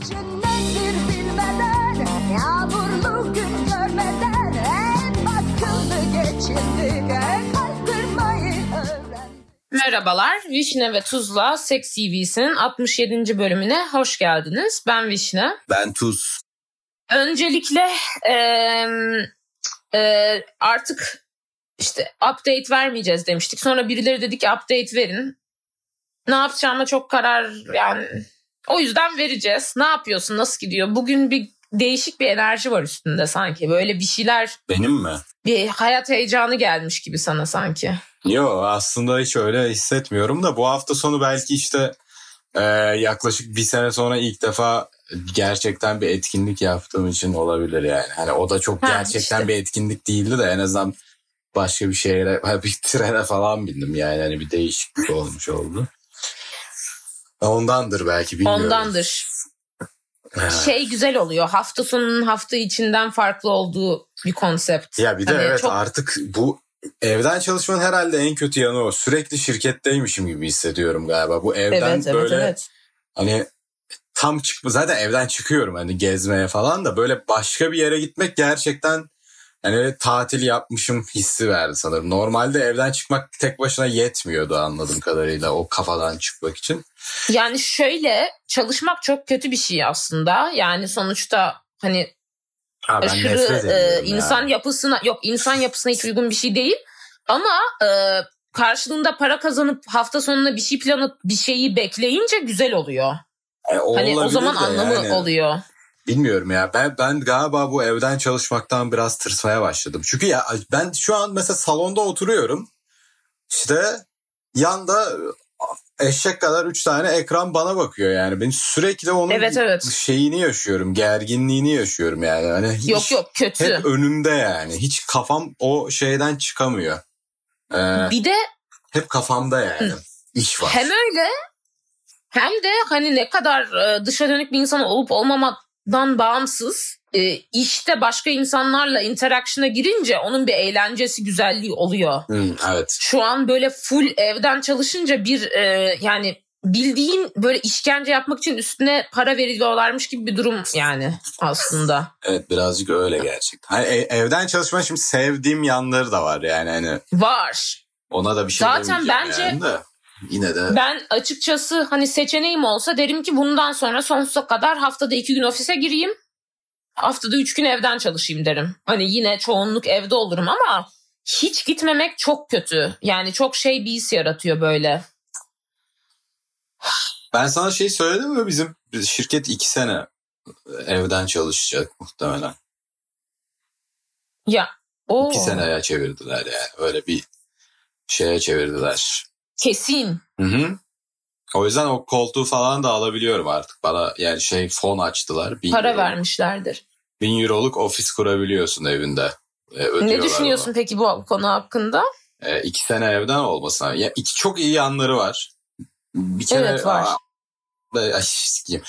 nedir bilmeden Yağmurlu gün görmeden Hep akıllı geçindik Hep haykırmayı öğrendik Merhabalar, Vişne ve Tuzla Sex TV'sinin 67. bölümüne hoş geldiniz. Ben Vişne. Ben Tuz. Öncelikle eee, eee, artık işte update vermeyeceğiz demiştik. Sonra birileri dedi ki update verin. Ne yapacağıma çok karar yani o yüzden vereceğiz. Ne yapıyorsun? Nasıl gidiyor? Bugün bir değişik bir enerji var üstünde sanki. Böyle bir şeyler, Benim mi? bir hayat heyecanı gelmiş gibi sana sanki. Yo aslında hiç öyle hissetmiyorum da bu hafta sonu belki işte e, yaklaşık bir sene sonra ilk defa gerçekten bir etkinlik yaptığım için olabilir yani. Hani o da çok Ha, gerçekten işte. bir etkinlik değildi de en azından başka bir ha, bir trene falan bindim yani hani bir değişiklik olmuş oldu. Ondandır belki bilmiyorum. Ondandır. Şey güzel oluyor. Hafta sonunun hafta içinden farklı olduğu bir konsept. Ya bir de Hani evet çok- artık bu evden çalışmanın herhalde en kötü yanı o. Sürekli şirketteymişim gibi hissediyorum galiba. Bu evden evet evet böyle evet. hani tam çıkma zaten evden çıkıyorum hani gezmeye falan da böyle başka bir yere gitmek gerçekten hani tatil yapmışım hissi verdi sanırım. Normalde evden çıkmak tek başına yetmiyordu anladığım kadarıyla o kafadan çıkmak için. Yani şöyle çalışmak çok kötü bir şey aslında. Yani sonuçta hani Ha, aşırı e, ediyorum ya. insan yapısına yok insan yapısına hiç uygun bir şey değil. Ama e, karşılığında para kazanıp hafta sonuna bir şey planı bir şeyi bekleyince güzel oluyor. E, o Hani o zaman anlamı yani. oluyor. Bilmiyorum ya ben ben galiba bu evden çalışmaktan biraz tırsmaya başladım. Çünkü ya ben şu an mesela salonda oturuyorum. İşte yanda eşek kadar üç tane ekran bana bakıyor yani. Ben sürekli onun Evet, evet. şeyini yaşıyorum, gerginliğini yaşıyorum yani. Hani hiç, Yok yok kötü. Hep önümde yani. Hiç kafam o şeyden çıkamıyor. Ee, Bir de hep kafamda yani. İş var. Hem öyle hem de hani ne kadar e, dışa dönük bir insan olup olmamadan bağımsız e, işte başka insanlarla interaction'a girince onun bir eğlencesi güzelliği oluyor. Hı, evet. Şu an böyle full evden çalışınca bir e, yani bildiğin böyle işkence yapmak için üstüne para veriyorlarmış gibi bir durum yani aslında. Evet birazcık öyle gerçekten. Hani e- evden çalışma şimdi sevdiğim yanları da var yani hani Var. ona da bir şey Zaten bence- yani de. Yine de Ben açıkçası hani seçeneğim olsa derim ki bundan sonra sonsuza kadar haftada iki gün ofise gireyim. Haftada üç gün evden çalışayım derim. Hani yine çoğunluk evde olurum ama hiç gitmemek çok kötü. Yani çok şey bir his yaratıyor böyle. ben sana şey söyledim mi bizim şirket iki sene evden çalışacak muhtemelen. Ya o İki seneye çevirdiler yani öyle bir şeye çevirdiler. Kesin. Hı hı. O yüzden o koltuğu falan da alabiliyorum artık. Bana yani şey fon açtılar. Bin Para euro. vermişlerdir. Bin euroluk ofis kurabiliyorsun evinde. E, Ne düşünüyorsun peki bu konu hakkında? bana. E, iki sene evden olmasına. Ya iki çok iyi yanları var. Bir kere Evet, var. Aa, Ay, sikeyim.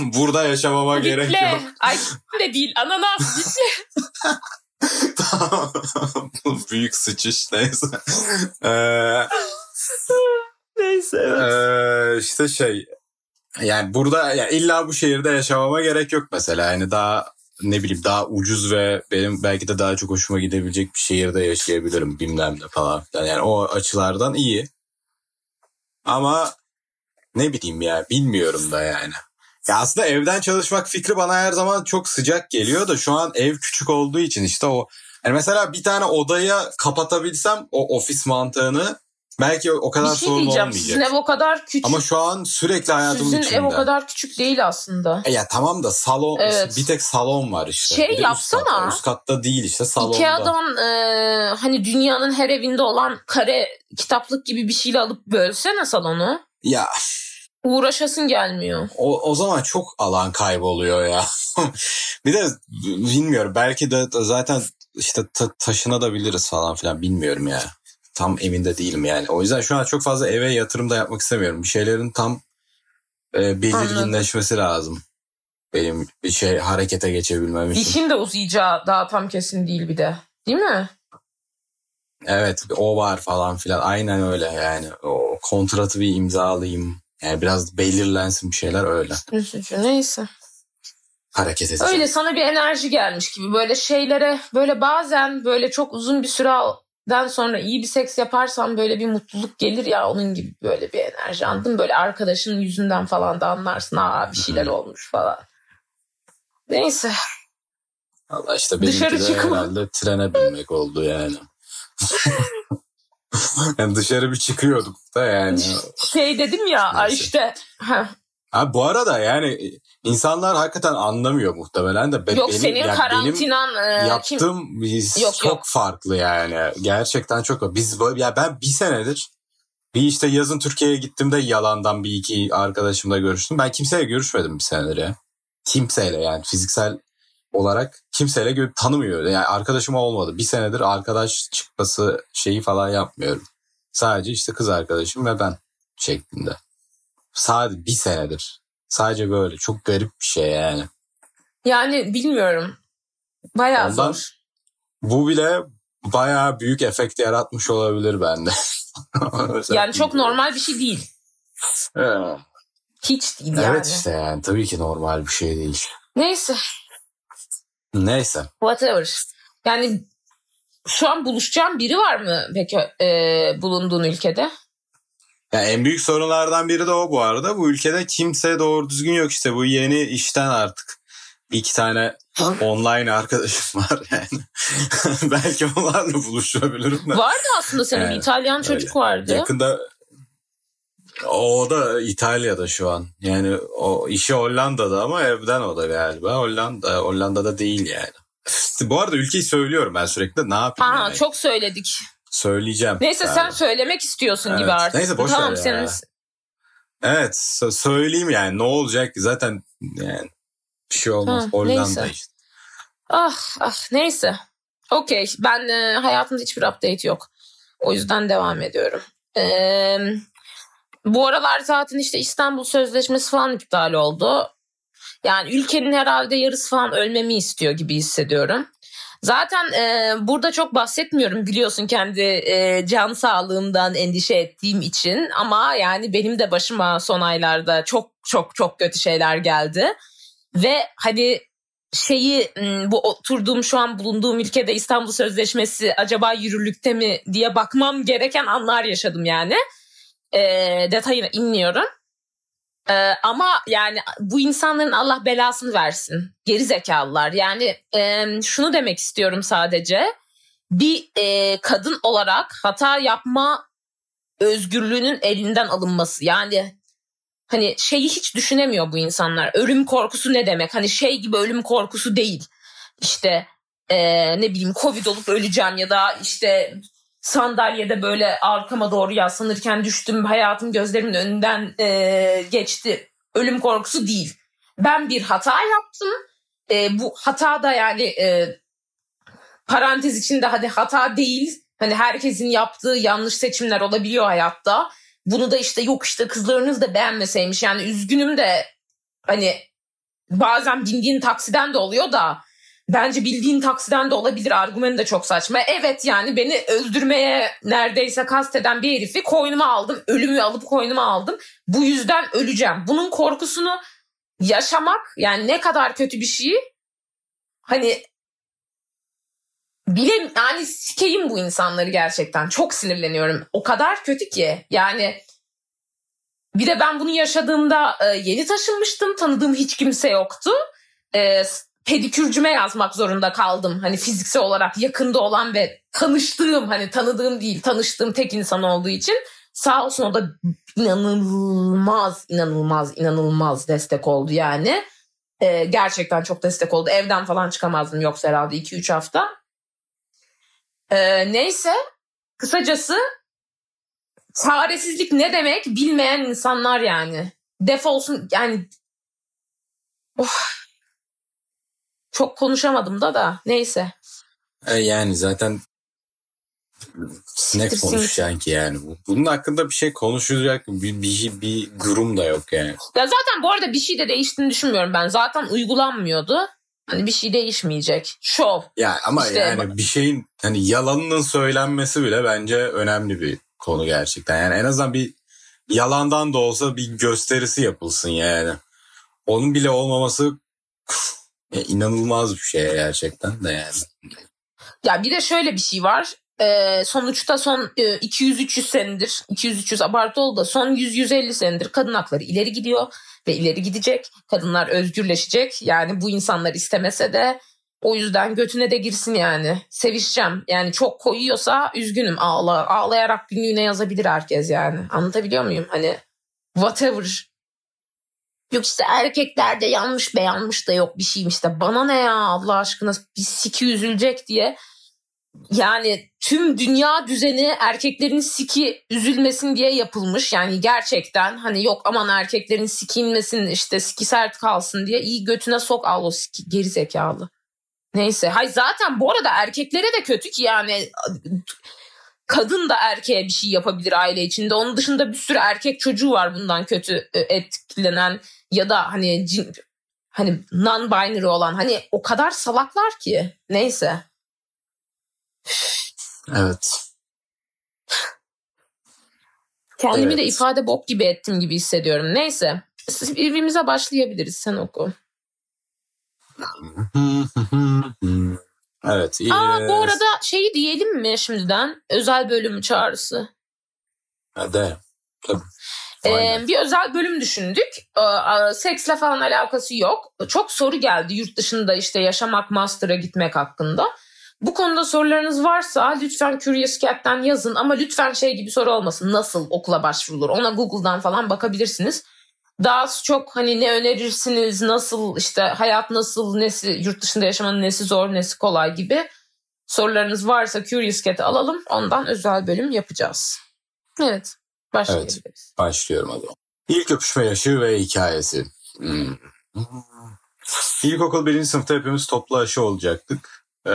Burada yaşamama gerek Biple. yok. Ay de değil ananas Bu Büyük sıçış neyse. Ee, Neyse Ee, işte şey yani burada ya illa bu şehirde yaşamama gerek yok mesela. Yani daha ne bileyim daha ucuz ve benim belki de daha çok hoşuma gidebilecek bir şehirde yaşayabilirim bilmem ne falan yani o açılardan iyi. Ama ne bileyim ya bilmiyorum da yani. Ya aslında evden çalışmak fikri bana her zaman çok sıcak geliyor da şu an ev küçük olduğu için işte o yani mesela bir tane odaya kapatabilsem o ofis mantığını belki o kadar Bir şey sorun diyeceğim. olmayacak. Sizin ev o kadar küçük. Ama şu an sürekli hayatımın Sizin içinde. ev o kadar küçük değil aslında. E Ya tamam da salon Evet. bir tek salon var işte. Şey Bir üst yapsana. kat var. Üst katta değil işte salonda. Ikea'dan e, hani dünyanın her evinde olan kare kitaplık gibi bir şeyle alıp bölsene salonu. Ya Uğraşasın gelmiyor. o, o zaman çok alan kayboluyor ya. bir de bilmiyorum belki de zaten işte ta- taşınabiliriz falan filan bilmiyorum ya. Tam emin de değilim yani. O yüzden şu an çok fazla eve yatırım da yapmak istemiyorum. Bir şeylerin tam e, belirginleşmesi lazım. Benim bir şey harekete geçebilmem için. İşin de uzayacağı daha tam kesin değil bir de. Değil mi? Evet o var falan filan aynen öyle yani o kontratı bir imzalayayım Yani biraz belirlensin bir şeyler öyle. Üzücü neyse. Hareket edeceğim. Öyle sana bir enerji gelmiş gibi böyle şeylere böyle bazen böyle çok uzun bir süreden sonra iyi bir seks yaparsan böyle bir mutluluk gelir ya onun gibi böyle bir enerji anladın böyle arkadaşının yüzünden falan da anlarsın aa bir şeyler olmuş falan. Neyse Allah işte benimki Dışarı de çıkma. herhalde trene binmek oldu yani. yani dışarı bir çıkıyorduk da yani. şey dedim ya Neyse. işte Ha, bu arada yani insanlar hakikaten anlamıyor muhtemelen de. Yok benim, senin yani benim karantinan e, yaptığım biz Yok, çok yok. farklı yani. Gerçekten çok. Biz böyle- ya ben bir senedir bir işte yazın Türkiye'ye gittiğimde yalandan bir iki arkadaşımla görüştüm. Ben kimseyle görüşmedim bir senedir ya. Kimseyle yani fiziksel olarak kimseyle gö- tanımıyor. Yani arkadaşım olmadı. Bir senedir arkadaş çıkması şeyi falan yapmıyorum. Sadece işte kız arkadaşım ve ben şeklinde. Sadece bir senedir. Sadece böyle. Çok garip bir şey yani. yani bilmiyorum bayağı Ondan- zor. Bu bile bayağı büyük efekt yaratmış olabilir bende. Yani çok normal bir şey değil. Evet. Hiç değil yani. Evet işte yani tabii ki normal bir şey değil. Neyse Neyse. whatever. Yani şu an buluşacağım biri var mı peki e, bulunduğun ülkede? Yani en büyük sorunlardan biri de o bu arada. Bu ülkede kimse doğru düzgün yok işte. Bu yeni işten artık. iki tane online arkadaşım var yani. Belki onlarla buluşabilirim de. Vardı aslında senin bir Evet, İtalyan öyle. çocuk vardı. Yakında o da İtalya'da şu an. Yani o işi Hollanda'da ama evden o da galiba. Hollanda Hollanda'da değil yani. Bu arada ülkeyi söylüyorum ben sürekli. Ne yapayım Ha, yani? çok söyledik. Söyleyeceğim. Neyse Yani. sen söylemek istiyorsun Evet. gibi artık. Neyse, boş tamam ver ya. senin Evet sö- söyleyeyim yani ne olacak zaten yani bir şey olmaz. Ha, Hollanda neyse. işte. Ah ah neyse. Okey ben e, hayatımda hiçbir update yok. O yüzden devam ediyorum. Ee, bu aralar zaten işte İstanbul Sözleşmesi falan iptal oldu. Yani ülkenin herhalde yarısı falan ölmemi istiyor gibi hissediyorum. Zaten e, burada çok bahsetmiyorum biliyorsun kendi e, can sağlığımdan endişe ettiğim için ama yani benim de başıma son aylarda çok çok çok kötü şeyler geldi. Ve hani şeyi bu oturduğum şu an bulunduğum ülkede İstanbul Sözleşmesi acaba yürürlükte mi diye bakmam gereken anlar yaşadım yani. E, detayına inmiyorum. E, ama yani bu insanların Allah belasını versin. Geri zekalılar. Yani e, şunu demek istiyorum sadece. Bir e, kadın olarak hata yapma özgürlüğünün elinden alınması. Yani hani şeyi hiç düşünemiyor bu insanlar. Ölüm korkusu ne demek? Hani şey gibi ölüm korkusu değil. İşte eee, ne bileyim Covid olup öleceğim ya da işte sandalyede böyle arkama doğru yaslanırken düştüm hayatım gözlerimin önünden eee, geçti. Ölüm korkusu değil. Ben bir hata yaptım. Eee, bu hata da yani eee, parantez içinde hadi hata değil. Hani herkesin yaptığı yanlış seçimler olabiliyor hayatta. Bunu da işte yok işte kızlarınız da beğenmeseymiş. Yani üzgünüm de hani bazen bindiğin taksiden de oluyor da bence bildiğin taksiden de olabilir. Argümanı da çok saçma. Evet yani beni öldürmeye neredeyse kasteden bir herifi koynuma aldım. Ölümü alıp koynuma aldım. Bu yüzden öleceğim. Bunun korkusunu yaşamak yani ne kadar kötü bir şey hani bile yani sikeyim bu insanları gerçekten. Çok sinirleniyorum. O kadar kötü ki. Yani bir de ben bunu yaşadığımda e, yeni taşınmıştım. Tanıdığım hiç kimse yoktu. Pedikürcüme yazmak zorunda kaldım. Hani fiziksel olarak yakında olan ve tanıştığım hani tanıdığım değil tanıştığım tek insan olduğu için sağ olsun o da inanılmaz inanılmaz inanılmaz destek oldu yani. E, gerçekten çok destek oldu. Evden falan çıkamazdım yoksa herhalde 2-3 hafta. Ee, neyse kısacası çaresizlik ne demek bilmeyen insanlar yani. Defolsun yani of. Çok konuşamadım da da neyse. E, yani zaten ne konuşacaksın ki yani. Bu- Bunun hakkında bir şey konuşacak bir, bir, bir durum da yok yani. Ya zaten bu arada bir şey de değiştiğini düşünmüyorum ben. Zaten uygulanmıyordu. Hani bir şey değişmeyecek. Şov. Ya ama İşte- yani bir şeyin hani yalanının söylenmesi bile bence önemli bir konu gerçekten. Yani en azından bir yalandan da olsa bir gösterisi yapılsın yani. Onun bile olmaması ya inanılmaz bir şey gerçekten de yani. Ya bir de şöyle bir şey var. Ee, sonuçta son e, 200-300 senedir, 200-300 abartı oldu da son 100-150 senedir kadın hakları ileri gidiyor ve ileri gidecek. Kadınlar özgürleşecek. Yani bu insanlar istemese de o yüzden götüne de girsin yani. Sevişeceğim. Yani çok koyuyorsa üzgünüm ağla. Ağlayarak günlüğüne yazabilir herkes yani. Anlatabiliyor muyum? Hani whatever. Yok işte erkeklerde yanlış beğenmiş de yok bir şeymiş de. Bana ne ya Allah aşkına bir siki üzülecek diye. Yani tüm dünya düzeni erkeklerin siki üzülmesin diye yapılmış. Yani gerçekten hani yok aman erkeklerin siki inmesin işte siki sert kalsın diye iyi götüne sok al o siki geri zekalı. Neyse. Hay zaten bu arada erkeklere de kötü ki yani kadın da erkeğe bir şey yapabilir aile içinde. Onun dışında bir sürü erkek çocuğu var bundan kötü e, etkilenen ya da hani cin, hani non binary olan hani o kadar salaklar ki. Neyse. Evet. Kendimi Evet. de ifade bok gibi ettim gibi hissediyorum. Neyse. Birbirimize başlayabiliriz. Sen oku. evet. iyi. Aa bu arada şeyi diyelim mi şimdiden? Özel bölüm çağrısı. De. Tabii. Ee, bir özel bölüm düşündük. Ee, seksle falan alakası yok. Çok soru geldi yurt dışında işte yaşamak, master'a gitmek hakkında. Bu konuda sorularınız varsa lütfen Curious Cat'ten yazın ama lütfen şey gibi soru olmasın. Nasıl okula başvurulur? Ona Google'dan falan bakabilirsiniz. Daha çok hani ne önerirsiniz, nasıl işte hayat nasıl, nesi yurt dışında yaşamanın nesi zor, nesi kolay gibi sorularınız varsa Curious Cat'e alalım. Ondan özel bölüm yapacağız. Evet, başlayabiliriz. Başlıyorum hadi. İlk öpüşme yaşı ve hikayesi. Hmm. İlkokul birinci sınıfta hepimiz toplu aşı olacaktık. Ee,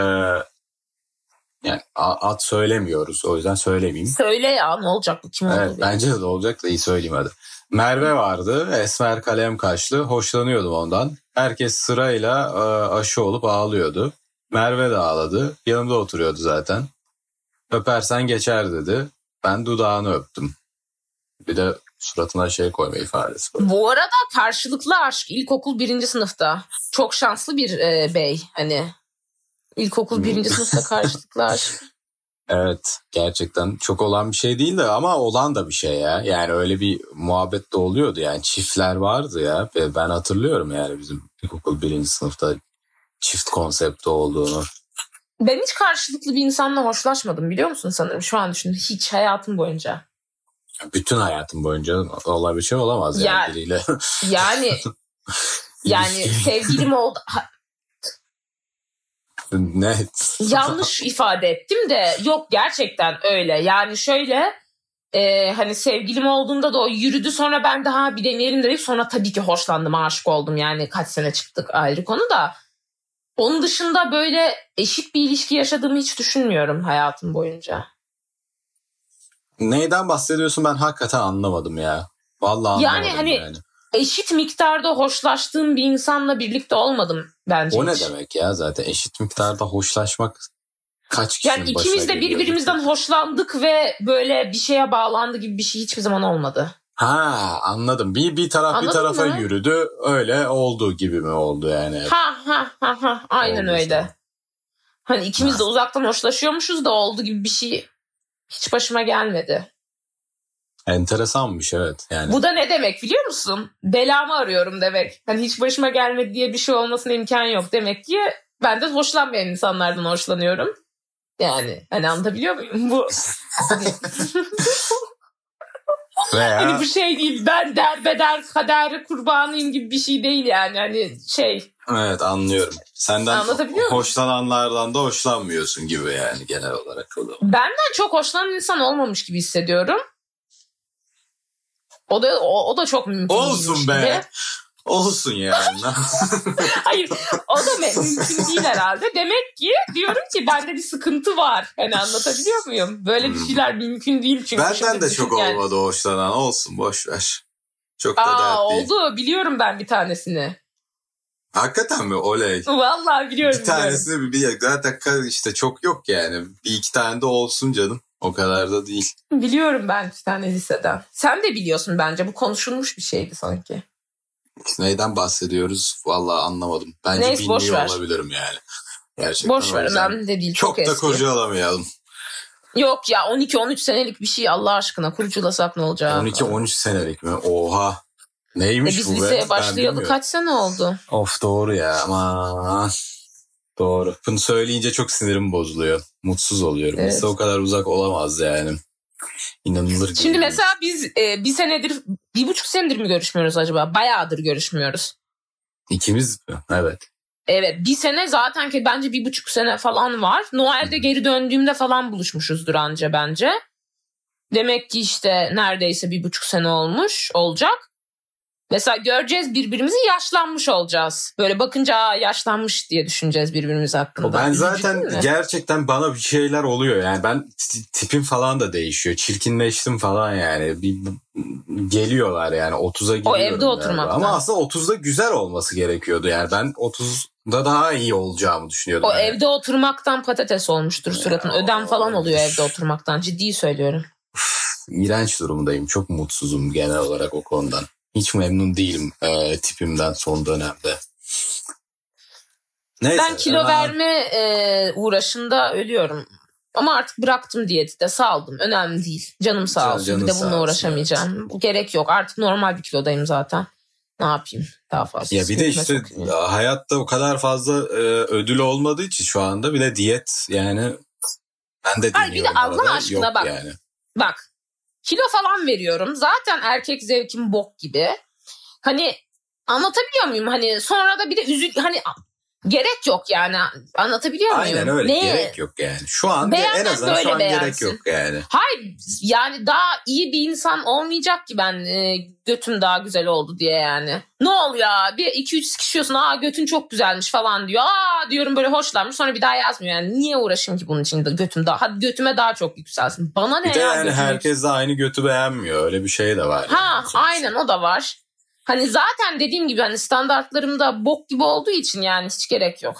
yani ad söylemiyoruz o yüzden söylemeyeyim. Söyle ya ne olacak kim oldu? Evet, bence de olacak da iyi söyleyeyim hadi. Merve vardı. Esmer kalem kaşlı. Hoşlanıyordum ondan. Herkes sırayla e, aşı olup ağlıyordu. Merve de ağladı. Yanımda oturuyordu zaten. Öpersen geçer dedi. Ben dudağını öptüm. Bir de suratına şey koyma ifadesi koydu. Bu arada karşılıklı aşk ilkokul birinci sınıfta. Çok şanslı bir e, bey hani. İlkokul birinci sınıfta karşılıklı aşk. Evet gerçekten çok olan bir şey değil de ama olan da bir şey ya. Yani öyle bir muhabbet de oluyordu yani çiftler vardı ya. Ve Ben hatırlıyorum yani bizim ilkokul birinci sınıfta çift konsepti olduğunu. Ben hiç karşılıklı bir insanla hoşlaşmadım biliyor musun sanırım şu an düşündüm. Hiç hayatım boyunca. Bütün hayatım boyunca olan bir şey olamaz yani Ya- biriyle. Yani yani sevgilim oldu. Net. yanlış ifade ettim de yok gerçekten öyle. Yani şöyle e, hani sevgilim olduğunda da o yürüdü sonra ben daha bir deneyelim dedik. Sonra tabii ki hoşlandım aşık oldum yani kaç sene çıktık ayrı konu da. Onun dışında böyle eşit bir ilişki yaşadığımı hiç düşünmüyorum hayatım boyunca. Neyden bahsediyorsun ben hakikaten anlamadım ya. Vallahi Yani anlamadım hani yani. Eşit miktarda hoşlaştığım bir insanla birlikte olmadım bence O ne hiç. demek ya zaten eşit miktarda hoşlaşmak kaç kişinin Yani ikimiz de birbirimizden hoşlandık ve böyle bir şeye bağlandı gibi bir şey hiçbir zaman olmadı. Ha anladım. Bir bir taraf Anladın bir tarafa mı? yürüdü. Öyle olduğu gibi mi oldu yani? Ha ha ha ha aynen Oldu öyle. işte. Hani ikimiz Ha. de uzaktan hoşlaşıyormuşuz da oldu gibi bir şey hiç başıma gelmedi. Enteresanmış evet. Yani Bu da ne demek biliyor musun? Belamı arıyorum demek. Hani hiç başıma gelmedi diye bir şey olmasına imkan yok demek ki ben de hoşlanmayan insanlardan hoşlanıyorum. Yani hani anlatabiliyor muyum? Bu veya hani bu şey değil ben derbeder kaderi kurbanıyım gibi bir şey değil yani. Hani şey evet anlıyorum. Senden hoşlananlardan da hoşlanmıyorsun gibi yani genel olarak o benden çok hoşlanan insan olmamış gibi hissediyorum. O da o, o da çok mümkün Olsun be. gibi. Olsun yani. Hayır o da mümkün değil herhalde. Demek ki diyorum ki bende bir sıkıntı var. Hani anlatabiliyor muyum? Böyle bir Hmm. şeyler mümkün değil çünkü. Benden de çok yani. olmadı hoşlanan. Olsun boş ver. Çok da Aa dert değil. oldu biliyorum ben bir tanesini. Hakikaten mi? Oley. Vallahi biliyorum Bir biliyorum. tanesini bir, bir zaten işte çok yok yani. Bir iki tane de olsun canım. O kadar da değil. Biliyorum ben bir tane liseden. Sen de biliyorsun bence. Bu konuşulmuş bir şeydi sanki. Neyden bahsediyoruz? Vallahi anlamadım. Bence Neyse, boş bilmiyor ver. olabilirim yani. Gerçekten Boş ver önemli de değil. Çok, Çok da eski. kurcalamayalım. Yok ya 12-13 senelik bir şey Allah aşkına kurculasak ne olacak? 12-13 senelik mi? Oha. E Neymiş biz bu be? liseye Ben başlayalı kaç sene oldu? Of doğru ya aman. Doğru. Bunu söyleyince çok sinirim bozuluyor. Mutsuz oluyorum. Evet. Lise o kadar uzak olamaz yani. İnanılır gibi. Şimdi mesela biz e, bir senedir, bir buçuk senedir mi görüşmüyoruz acaba? Bayağıdır görüşmüyoruz. İkimiz mi? Evet. Evet bir sene zaten ki bence bir buçuk sene falan var. Noel'de geri döndüğümde falan buluşmuşuzdur anca bence. Demek ki işte neredeyse bir buçuk sene olmuş olacak. Mesela göreceğiz birbirimizi yaşlanmış olacağız. Böyle bakınca "Aa, yaşlanmış diye düşüneceğiz birbirimiz hakkında. O ben Üzücü zaten gerçekten bana bir şeyler oluyor. Yani ben tipim falan da değişiyor. Çirkinleştim falan yani. Bir, geliyorlar yani 30'a giriyorum. evde galiba. oturmaktan. Ama aslında 30'da güzel olması gerekiyordu. Yani ben 30'da daha iyi olacağımı düşünüyordum. O yani. evde oturmaktan patates olmuştur suratın. Ya, Ödem falan oluyor o- evde oturmaktan. Ciddi söylüyorum. İğrenç durumdayım. Çok mutsuzum genel olarak o konudan. Hiç memnun değilim e, tipimden son dönemde. Neyse. Ben kilo Aa, verme e, uğraşında ölüyorum. Ama artık bıraktım diyeti de saldım. Önemli değil. Canım sağ Can- olsun. canın bir de bununla uğraşamayacağım. Bu Gerek yok. Artık normal bir kilodayım zaten. Ne yapayım? Daha fazla. Ya bir de işte sokayım. hayatta o kadar fazla e, ödül olmadığı için şu anda bir de diyet yani ben de Ay, bir de deniyorum Allah aşkına yok bak. Yani. Bak kilo falan veriyorum. Zaten erkek zevkim bok gibi. Hani anlatabiliyor muyum? Hani sonra da bir de üzül hani gerek yok yani. Anlatabiliyor muyum? Aynen öyle Ne? gerek yok yani. Şu an Beğenen en azından böyle şu an gerek beğensin. yok yani. Hayır yani daha iyi bir insan olmayacak ki ben e, götüm daha güzel oldu diye yani. Ne ol ya bir iki üç sıkışıyorsun aa götün çok güzelmiş falan diyor. Aa diyorum böyle hoşlanmış sonra bir daha yazmıyor yani. Niye uğraşayım ki bunun için de götüm daha hadi götüme daha çok yükselsin. Bana ne Bir de ya yani götüm herkes de aynı götü beğenmiyor. Öyle bir şey de var. Ha yani aynen o da var. Hani zaten dediğim gibi hani standartlarım da bok gibi olduğu için yani hiç gerek yok.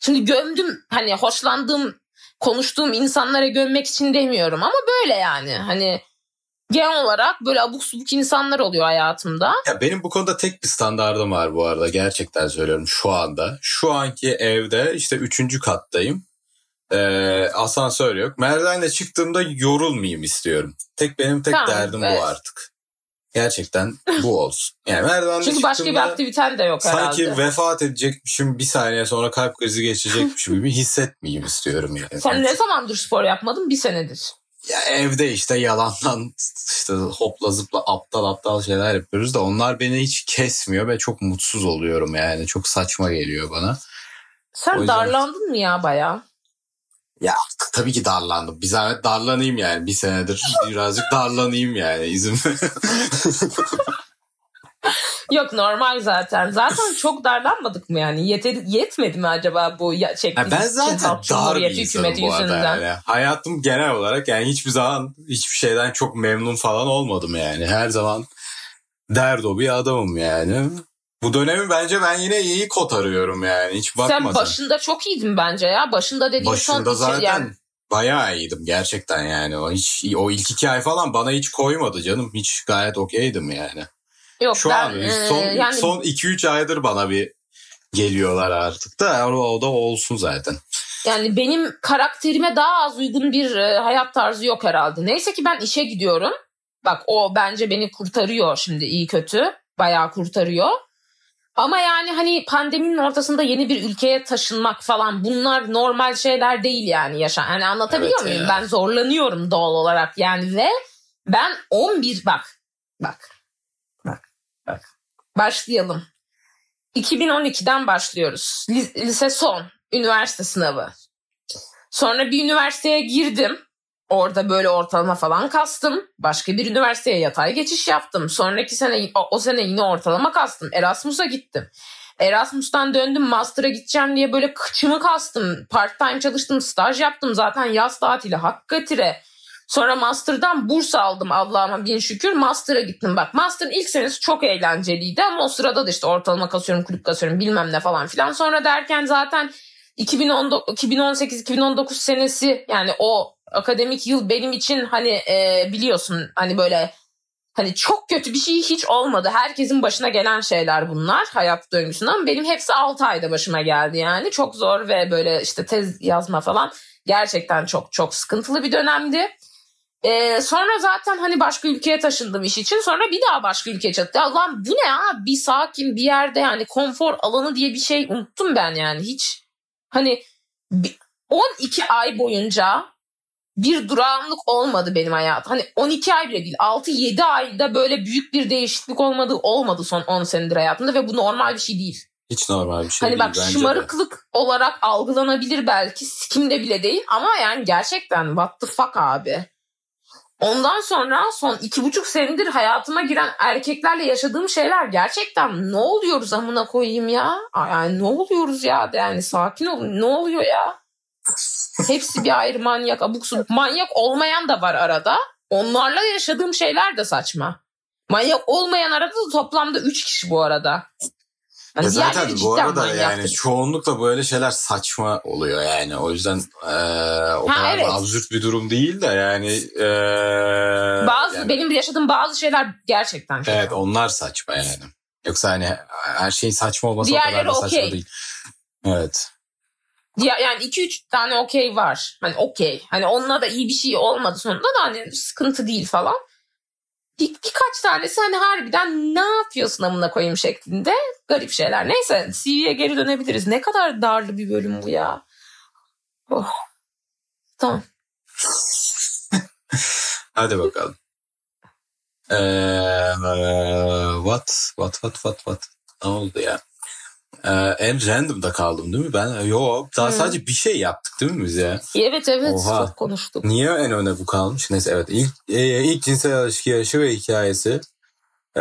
Şimdi gömdüm hani hoşlandığım konuştuğum insanlara gömmek için demiyorum ama böyle yani hani genel olarak böyle abuk subuk insanlar oluyor hayatımda. Ya benim bu konuda tek bir standardım var bu arada. Gerçekten söylüyorum şu anda. Şu anki evde işte üçüncü kattayım. Ee, asansör yok. Merdivenle çıktığımda yorulmayayım istiyorum. Tek benim tek Tamam, derdim evet. bu artık. Gerçekten bu olsun. Yani merdivenle Çünkü başka bir aktiviten de yok sanki herhalde. vefat edecekmişim bir saniye sonra kalp krizi geçecekmişim gibi hissetmeyeyim istiyorum yani. Sen ne zamandır spor yapmadın? Bir senedir. Ya evde işte yalandan işte hopla zıpla aptal aptal şeyler yapıyoruz da onlar beni hiç kesmiyor ve çok mutsuz oluyorum yani. Çok saçma geliyor bana. Sen yüzden- darlandın mı ya bayağı? Ya tabii ki darlandım. Bir zahmet darlanayım yani. Bir senedir birazcık darlanayım yani. İzin. Yok normal zaten. Zaten çok darlanmadık mı yani? Yeter, yetmedi mi acaba bu ya, Ya çektiğimiz ben Çin zaten Halk dar bir insanım bu arada yüzünden? yani. Hayatım genel olarak yani hiçbir zaman hiçbir şeyden çok memnun falan olmadım yani. Her zaman derdo bir adamım yani. Bu dönemi bence ben yine iyi kotarıyorum yani. Hiç bakmadan. Sen başında çok iyiydin bence ya. Başında dediğin Başında son zaten yani bayağı iyiydim gerçekten yani. O hiç o ilk iki ay falan bana hiç koymadı canım. Hiç gayet okeydim yani. yok Şu ben an e, son yani son 2 3 aydır bana bir geliyorlar artık da o, o da olsun zaten. yani benim karakterime daha az uygun bir e, hayat tarzı yok herhalde. Neyse ki ben işe gidiyorum. Bak o bence beni kurtarıyor şimdi iyi kötü. Bayağı kurtarıyor. Ama yani hani pandeminin ortasında yeni bir ülkeye taşınmak falan bunlar normal şeyler değil yani yaşa. Yani anlatabiliyor Evet muyum? ya. Ben zorlanıyorum doğal olarak yani ve ben 11 bak bak bak bak başlayalım. 2012'den başlıyoruz. Lis- Lise son, üniversite sınavı. Sonra bir üniversiteye girdim. Orada böyle ortalama falan kastım. Başka bir üniversiteye yatay geçiş yaptım. Sonraki sene o, sene yine ortalama kastım. Erasmus'a gittim. Erasmus'tan döndüm master'a gideceğim diye böyle kıçımı kastım. Part time çalıştım, staj yaptım. Zaten yaz tatili hakikatire. Sonra master'dan burs aldım Allah'ıma bin şükür. Master'a gittim. Bak master'ın ilk senesi çok eğlenceliydi ama o sırada da işte ortalama kasıyorum, kulüp kasıyorum bilmem ne falan filan. Sonra derken zaten 2018-2019 senesi yani o akademik yıl benim için hani e, biliyorsun hani böyle hani çok kötü bir şey hiç olmadı. Herkesin başına gelen şeyler bunlar hayat döngüsünden. Benim hepsi 6 ayda başıma geldi yani. Çok zor ve böyle işte tez yazma falan gerçekten çok çok sıkıntılı bir dönemdi. Ee, sonra zaten hani başka ülkeye taşındım iş için. Sonra bir daha başka ülkeye çattı. Ya lan bu ne ya? Bir sakin bir yerde yani konfor alanı diye bir şey unuttum ben yani hiç. Hani 12 ay boyunca bir durağanlık olmadı benim hayatım. Hani 12 ay bile değil 6-7 ayda böyle büyük bir değişiklik olmadı olmadı son 10 senedir hayatımda ve bu normal bir şey değil. Hiç normal bir şey hani değil bak bence şımarıklık de. olarak algılanabilir belki sikimde bile değil ama yani gerçekten what the fuck abi. Ondan sonra son iki buçuk senedir hayatıma giren erkeklerle yaşadığım şeyler gerçekten ne oluyoruz amına koyayım ya? Yani ne oluyoruz ya? Yani sakin olun ne oluyor ya? Hepsi bir ayrı manyak abuk subuk. Manyak olmayan da var arada. Onlarla yaşadığım şeyler de saçma. Manyak olmayan arada da toplamda üç kişi bu arada. Hani Ya zaten diğerleri bu arada manyaktır. yani çoğunlukla böyle şeyler saçma oluyor yani. O yüzden eee, o Ha, kadar da evet. absürt bir durum değil de yani. eee, Bazı yani- benim yaşadığım bazı şeyler gerçekten çok. Evet onlar saçma yani. Yoksa hani her şeyin saçma olması o kadar Diğerleri da saçma okey. değil. Evet. Ya, yani 2-3 tane okey var. Hani okey. Hani onunla da iyi bir şey olmadı sonunda da hani sıkıntı değil falan. Bir, birkaç tanesi hani harbiden ne yapıyorsun amına koyayım şeklinde garip şeyler. Neyse CV'ye geri dönebiliriz. Ne kadar darlı bir bölüm bu ya. Oh. Tamam. Hadi bakalım. Eee, what? What? What? What? What? Ne oldu ya? Eee, en random'da kaldım değil mi? Ben yok. Daha Hı. sadece bir şey yaptık değil mi biz ya? Evet evet Oha. çok konuştuk. Niye en öne bu kalmış? Neyse evet. İlk, e, ilk cinsel ilişki yaşı ve hikayesi. Ee,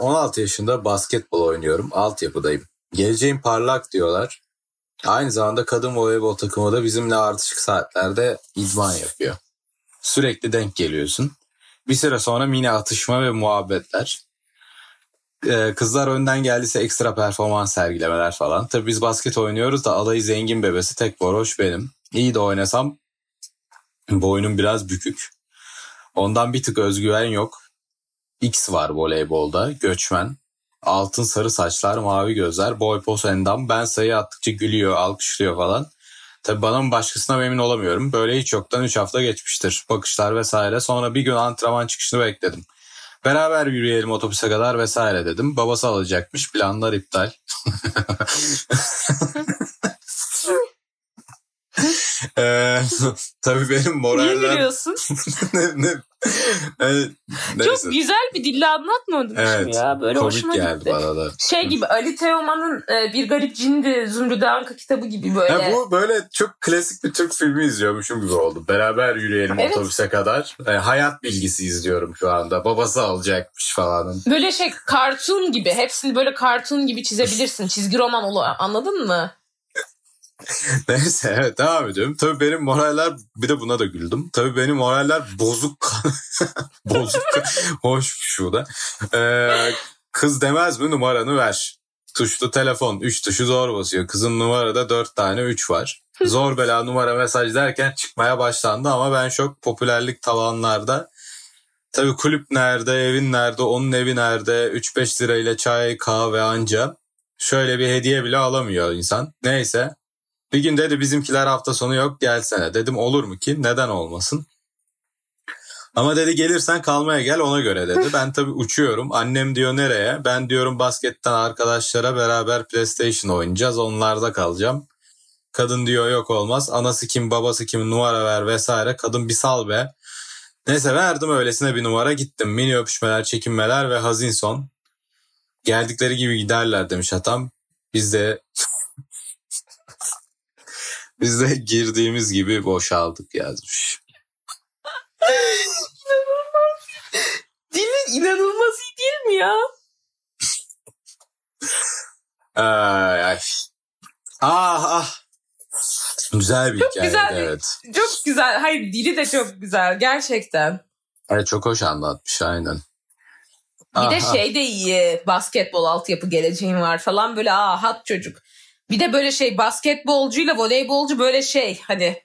16 yaşında basketbol oynuyorum. Altyapıdayım. Geleceğim parlak diyorlar. Aynı zamanda kadın voleybol takımı da bizimle artışık saatlerde idman yapıyor. Sürekli denk geliyorsun. Bir süre sonra mini atışma ve muhabbetler. Ee, kızlar önden geldiyse ekstra performans sergilemeler falan. Tabii biz basket oynuyoruz da alayı zengin bebesi tek varoş benim. İyi de oynasam boynum biraz bükük. Ondan bir tık özgüven yok. X var voleybolda. Göçmen. Altın sarı saçlar, mavi gözler, boy pos endam. Ben sayı attıkça gülüyor, alkışlıyor falan. Tabii bana mı başkasına mı emin olamıyorum. Böyle hiç yoktan 3 hafta geçmiştir. Bakışlar vesaire. Sonra bir gün antrenman çıkışını bekledim. Beraber yürüyelim otobüse kadar vesaire dedim. Babası alacakmış. Planlar iptal. Ee, tabii benim Niye moraller gülüyorsun? ne, ne, Evet, neyse. Çok güzel bir dille anlatmadın Evet, ya. Böyle Komik hoşuma geldi gitti. bana da. Şey gibi Ali Teoman'ın e, Bir Garip Cindi Zümrüt Anka kitabı gibi böyle. Ha, bu böyle çok klasik bir Türk filmi izliyormuşum gibi oldu. Beraber yürüyelim Evet. otobüse kadar. E, hayat bilgisi izliyorum şu anda. Babası alacakmış falan. Böyle şey kartun gibi. Hepsini böyle kartun gibi çizebilirsin. Çizgi roman olu anladın mı? Neyse evet devam ediyorum. Tabii benim moraller bir de buna da güldüm. Tabii benim moraller bozuk. bozuk. Hoş şu da. Ee, kız demez mi numaranı ver. Tuşlu telefon. Üç tuşu zor basıyor. Kızın numarada dört tane üç var. Zor bela numara mesaj derken çıkmaya başlandı ama ben çok popülerlik tavanlarda. Tabii kulüp nerede, evin nerede, onun evi nerede, 3-5 lirayla çay, kahve anca. Şöyle bir hediye bile alamıyor insan. Neyse. Bir gün dedi bizimkiler hafta sonu yok gelsene. Dedim olur mu ki? Neden olmasın? Ama dedi gelirsen kalmaya gel ona göre dedi. Ben tabii uçuyorum. Annem diyor nereye? Ben diyorum basketten arkadaşlara beraber PlayStation oynayacağız. Onlarda kalacağım. Kadın diyor yok olmaz. Anası kim babası kim numara ver vesaire. Kadın bir sal be. Neyse verdim öylesine bir numara gittim. Mini öpüşmeler, çekinmeler ve hazin son. Geldikleri gibi giderler demiş hatam. Biz de biz de girdiğimiz gibi boşaldık yazmış. Dilin inanılmaz iyi değil mi ya? Ay, ay. Ah ah. Güzel bir Çok hikaye. güzel Evet. Çok güzel. Hayır dili de çok güzel. Gerçekten. evet. Çok hoş anlatmış aynen. Bir de Ah, ah. şey de iyi. Basketbol altyapı geleceğin var falan. Böyle aa hat çocuk. Bir de böyle şey basketbolcuyla voleybolcu böyle şey hani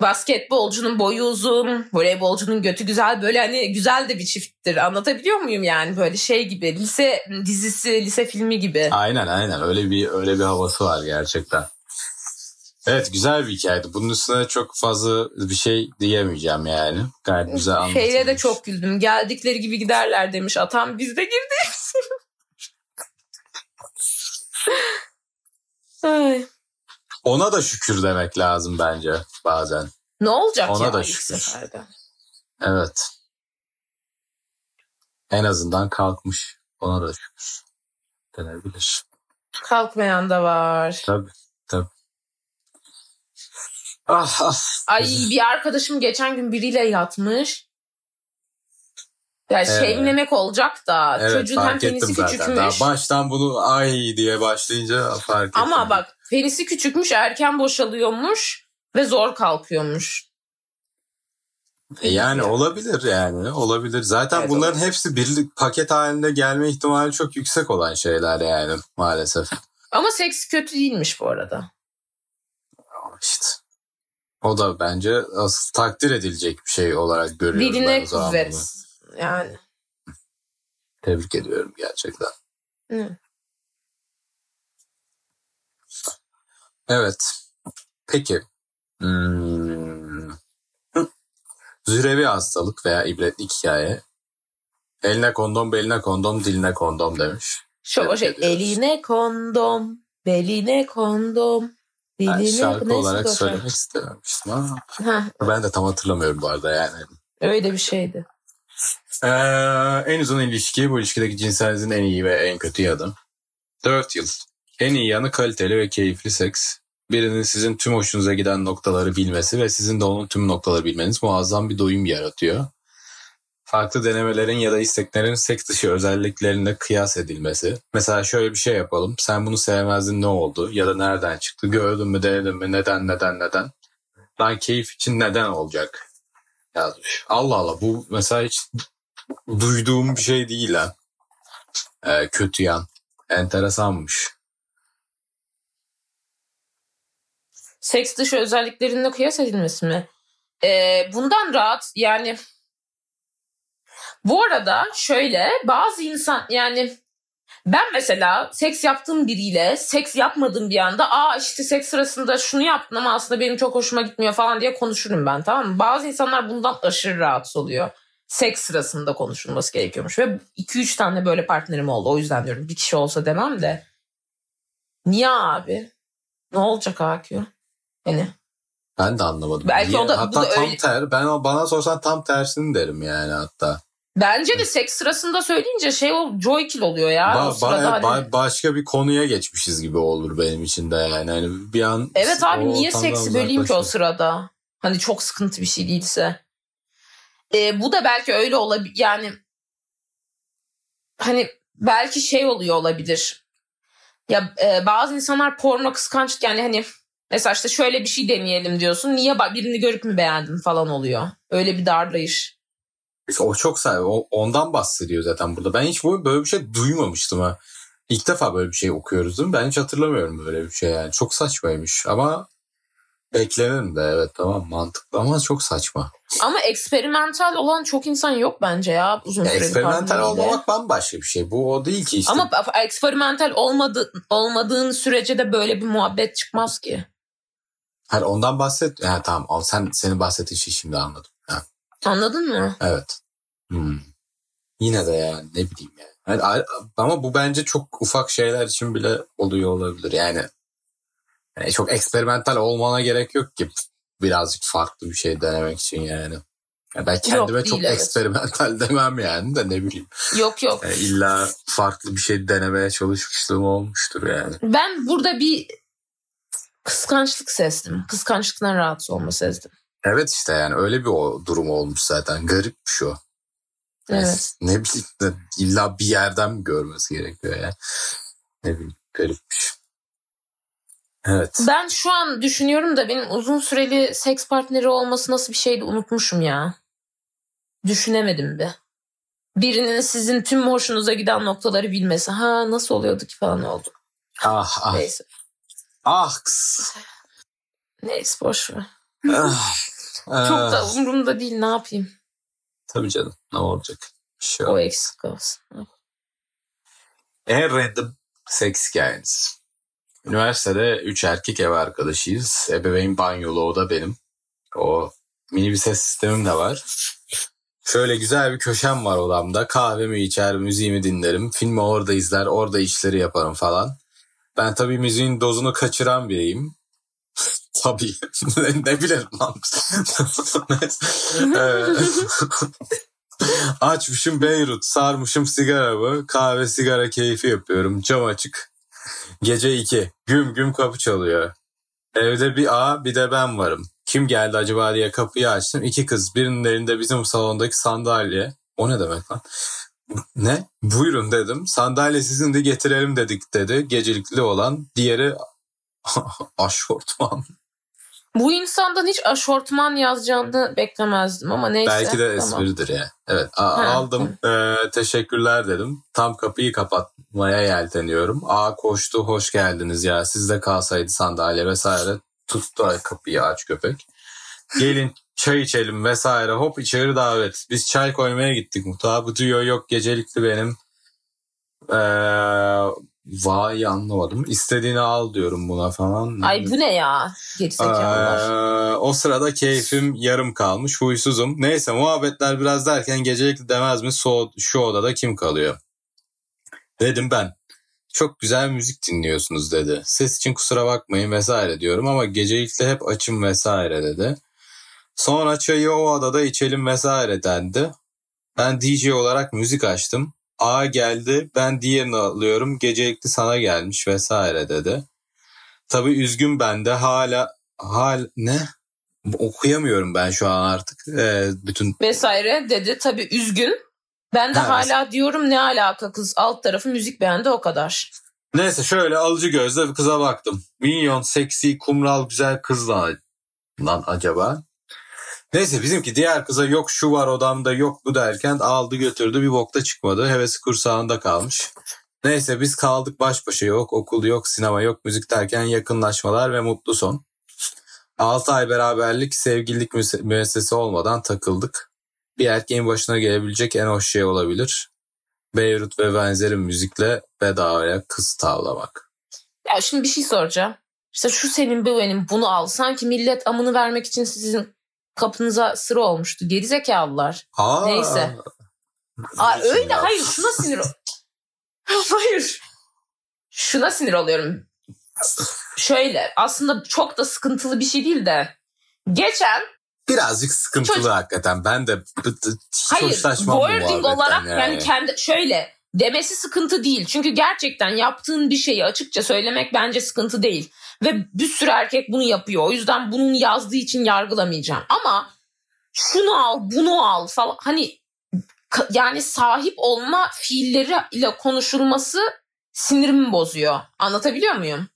basketbolcunun boyu uzun, voleybolcunun götü güzel böyle hani güzel de bir çifttir. Anlatabiliyor muyum yani böyle şey gibi lise dizisi, lise filmi gibi. Aynen aynen öyle bir öyle bir havası var gerçekten. Evet güzel bir hikayeydi. Bunun üstüne çok fazla bir şey diyemeyeceğim yani. Gayet güzel anlatılmış. Şeyle de çok güldüm. Geldikleri gibi giderler demiş atam. Biz de girdik. Ay. Ona da şükür demek lazım bence bazen. Ne olacak Ona ya da ilk şükür. seferde? Evet. En azından kalkmış. Ona da şükür denebilir. Kalkmayan da var. Tabii tabii. Ah ah. Ay bir arkadaşım geçen gün biriyle yatmış. Ya Evet. şeyimlemek olacak da Evet çocuğun hem penisi zaten. Daha küçükmüş. baştan bunu ay diye başlayınca fark ettim. Ama bak penisi küçükmüş erken boşalıyormuş ve zor kalkıyormuş. E Yani olabilir yani olabilir. Zaten Evet, bunların hepsi birlik paket halinde gelme ihtimali çok yüksek olan şeyler yani maalesef. Ama seks kötü değilmiş bu arada. İşte. O da bence asıl takdir edilecek bir şey olarak görüyorum ben Diline o zaman kuvvet. bunu. Yani. Tebrik ediyorum gerçekten. Hı. Evet. Peki. Hmm. Zürevi hastalık veya ibretlik hikaye. Eline kondom, beline kondom, diline kondom demiş. Şu o Tebrik şey ediyoruz. eline kondom, beline kondom, diline şarkı neyse olarak şarkı. söylemek istememiştim ama Heh, ben de tam hatırlamıyorum bu arada yani. öyle bir şeydi. Ee, en uzun ilişki bu ilişkideki cinselinizin en iyi ve en kötü yanı. 4 yıl. En iyi yanı kaliteli ve keyifli seks. Birinin sizin tüm hoşunuza giden noktaları bilmesi ve sizin de onun tüm noktaları bilmeniz muazzam bir doyum yaratıyor. Farklı denemelerin ya da isteklerin seks dışı özelliklerine kıyas edilmesi. Mesela şöyle bir şey yapalım. Sen bunu sevmezdin ne oldu? Ya da nereden çıktı? Gördün mü denedin mi? Neden neden neden? Lan keyif için neden olacak? Yazmış. Allah Allah bu mesela hiç duyduğum bir şey değil ha. Ee, kötü yan. Enteresanmış. Seks dışı özelliklerinde kıyas edilmesi mi? Ee, bundan rahat yani bu arada şöyle bazı insan yani ben mesela seks yaptığım biriyle seks yapmadığım bir anda aa işte seks sırasında şunu yaptın ama aslında benim çok hoşuma gitmiyor falan diye konuşurum ben tamam mı? Bazı insanlar bundan aşırı rahatsız oluyor. Seks sırasında konuşulması gerekiyormuş ve 2-3 tane böyle partnerim oldu o yüzden diyorum bir kişi olsa demem de. Niye abi? Ne olacak AQ? Yani Ben de anlamadım. Belki Niye? o da- bu hatta da tam öyle- ter. Ben bana sorsan tam tersini derim yani hatta. Bence de seks sırasında söyleyince şey ol, joy kill oluyor ya. Ba- o sırada hani- ba- başka bir konuya geçmişiz gibi olur benim için de yani. Hani bir an Evet abi o niye seksi böleyim ki o sırada? Hani çok sıkıntı bir şey değilse. Ee, bu da belki öyle olabilir. Yani hani belki şey oluyor olabilir. Ya e, bazı insanlar porno kıskanç yani hani mesela işte şöyle bir şey deneyelim diyorsun. Niye birini görüp mü beğendin falan oluyor. Öyle bir darlayış. O çok say o ondan bahsediyor zaten burada. Ben hiç böyle bir şey duymamıştım ha. İlk defa böyle bir şey okuyoruz değil mi? Ben hiç hatırlamıyorum böyle bir şey yani. Çok saçmaymış ama beklenir de evet tamam mantıklı ama çok saçma. Ama eksperimental olan çok insan yok bence ya uzun Ya süreli eksperimental olmamak bambaşka bir şey. Bu o değil ki işte. Ama eksperimental olmadı, olmadığın sürece de böyle bir muhabbet çıkmaz ki. Hani ondan bahset. Ha, tamam sen senin bahsettiğin şeyi şimdi anladım. Anladın mı? evet. Hmm. Yine de yani ne bileyim yani. A- ama bu bence çok ufak şeyler için bile oluyor olabilir. Yani, yani çok eksperimental olmana gerek yok ki birazcık farklı bir şey denemek için yani. Ya ben kendime değil, çok evet. eksperimental demem yani de ne bileyim. Yok yok. Yani illa farklı bir şey denemeye çalışmışlığım olmuştur yani. Ben burada bir kıskançlık sezdim. Kıskançlıktan rahatsız olma sezdim. Evet işte yani öyle bir o durum olmuş zaten. Garipmiş o. Yani Evet. Ne bileyim illa bir yerden mi görmesi gerekiyor ya. Ne bileyim garipmiş. Evet. Ben şu an düşünüyorum da benim uzun süreli seks partneri olması nasıl bir şeydi unutmuşum ya. Düşünemedim bir. Birinin sizin tüm hoşunuza giden noktaları bilmesi. Ha nasıl oluyordu ki falan oldu. Ah ah. Neyse. Ah. Neyse boş ver. Ah. Çok da Ah. umurumda değil ne yapayım. Tabii canım. Ne olacak? Bir şey O eksik olsun. En random seks hikayeniz. Üniversitede üç erkek ev arkadaşıyız. Ebeveyn banyolu o da benim. O mini bir ses sistemim de var. Şöyle güzel bir köşem var odamda. Kahvemi içer, müziğimi dinlerim. Filmi orada izler, orada işleri yaparım falan. Ben tabii müziğin dozunu kaçıran biriyim. Tabii. ne bileyim lan. Ee, Açmışım Beyrut, sarmışım sigaramı, kahve sigara keyfi yapıyorum. Cam açık. Gece 2. Güm güm kapı çalıyor. Evde bir A bir de ben varım. Kim geldi acaba diye kapıyı açtım. İki kız. Birinin elinde bizim salondaki sandalye. O ne demek lan? Ne? Buyurun dedim. Sandalye sizin de getirelim dedik dedi. Gecelikli olan. Diğeri aşortman. Bu insandan hiç aşortman yazacağını beklemezdim ama neyse. Belki de tamam. espridir ya. Evet a- Ha, aldım. Ee, teşekkürler dedim. Tam kapıyı kapatmaya yelteniyorum. A koştu hoş geldiniz ya. Sizde kalsaydı sandalye vesaire. Tuttu kapıyı aç köpek. Gelin çay içelim vesaire. Hop içeri davet. Biz çay koymaya gittik mutfağa. Bu diyor yok gecelikli benim. Ee, vay anlamadım. İstediğini al diyorum buna falan. Ay bu ne ya? Gerizekalılar. Ee, o sırada keyfim yarım kalmış. Huysuzum. Neyse muhabbetler biraz derken gecelikli demez mi? So, şu odada kim kalıyor? Dedim ben. Çok güzel müzik dinliyorsunuz dedi. Ses için kusura bakmayın vesaire diyorum ama gecelikli hep açım vesaire dedi. Sonra çayı o odada içelim vesaire dendi. Ben DJ olarak müzik açtım. A geldi ben diğerini alıyorum gecelikli sana gelmiş vesaire dedi. Tabii üzgün ben de hala hal ne? Okuyamıyorum ben şu an artık. Ee, bütün Vesaire dedi. Tabii üzgün. Ben de Ha, hala diyorum ne alaka kız alt tarafı müzik beğendi o kadar. Neyse şöyle alıcı gözle kıza baktım. Minyon, seksi, kumral, güzel kız lan, lan acaba. Neyse bizimki diğer kıza yok şu var odamda yok bu derken aldı götürdü bir bokta çıkmadı. Hevesi kursağında kalmış. Neyse biz kaldık baş başa yok okul yok sinema yok müzik derken yakınlaşmalar ve mutlu son. 6 ay beraberlik sevgililik müessesi olmadan takıldık. Bir erkeğin başına gelebilecek en hoş şey olabilir. Beyrut ve benzeri müzikle bedavaya kız tavlamak. Ya şimdi bir şey soracağım. İşte şu senin bu benim bunu al. Sanki millet amını vermek için sizin kapınıza sıra olmuştu. Gerizekalılar. Aa, Neyse. Aa, öyle ya. hayır şuna sinir ol- Hayır. Şuna sinir oluyorum. Şöyle aslında çok da sıkıntılı bir şey değil de. Geçen Birazcık sıkıntılı Çocuk- hakikaten. Ben de hayır wording olarak yani. yani kendi şöyle demesi sıkıntı değil. Çünkü gerçekten yaptığın bir şeyi açıkça söylemek bence sıkıntı değil. Ve bir sürü erkek bunu yapıyor. O yüzden bunun yazdığı için yargılamayacağım. Ama şunu al, bunu al falan. Hani yani sahip olma fiilleri ile konuşulması sinirimi bozuyor. Anlatabiliyor muyum?